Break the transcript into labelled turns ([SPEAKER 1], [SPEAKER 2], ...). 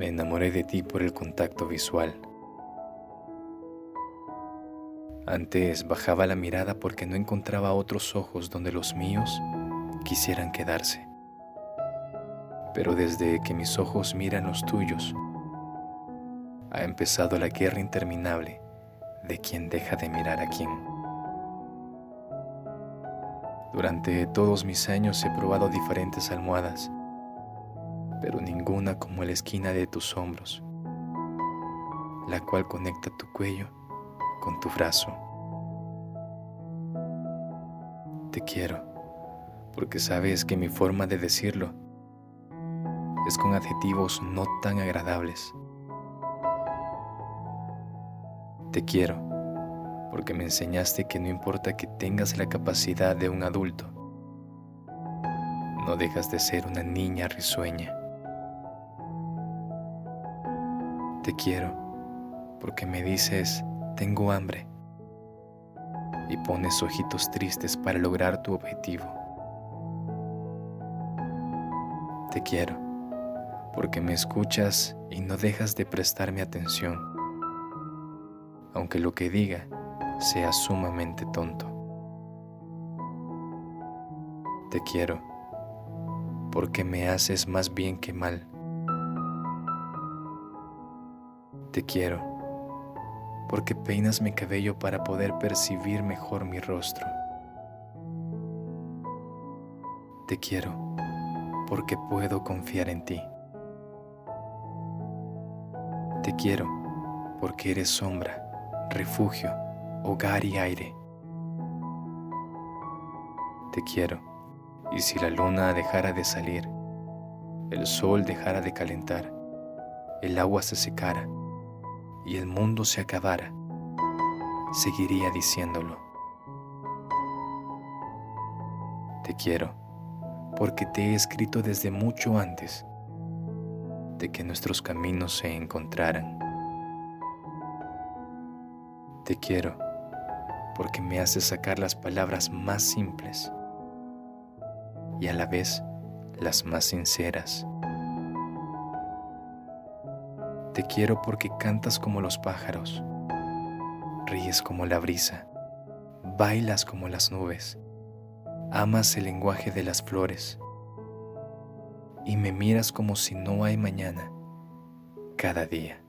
[SPEAKER 1] Me enamoré de ti por el contacto visual. Antes bajaba la mirada porque no encontraba otros ojos donde los míos quisieran quedarse. Pero desde que mis ojos miran los tuyos, ha empezado la guerra interminable de quien deja de mirar a quien. Durante todos mis años he probado diferentes almohadas pero ninguna como la esquina de tus hombros, la cual conecta tu cuello con tu brazo. Te quiero, porque sabes que mi forma de decirlo es con adjetivos no tan agradables. Te quiero, porque me enseñaste que no importa que tengas la capacidad de un adulto, no dejas de ser una niña risueña. Te quiero porque me dices, tengo hambre, y pones ojitos tristes para lograr tu objetivo. Te quiero porque me escuchas y no dejas de prestarme atención, aunque lo que diga sea sumamente tonto. Te quiero porque me haces más bien que mal Te quiero, porque peinas mi cabello para poder percibir mejor mi rostro. Te quiero, porque puedo confiar en ti. Te quiero, porque eres sombra, refugio, hogar y aire. Te quiero, y si la luna dejara de salir, el sol dejara de calentar, el agua se secara, y el mundo se acabara, seguiría diciéndolo. Te quiero porque te he escrito desde mucho antes de que nuestros caminos se encontraran. Te quiero porque me haces sacar las palabras más simples y a la vez las más sinceras. Te quiero porque cantas como los pájaros, ríes como la brisa, bailas como las nubes, amas el lenguaje de las flores y me miras como si no hay mañana cada día.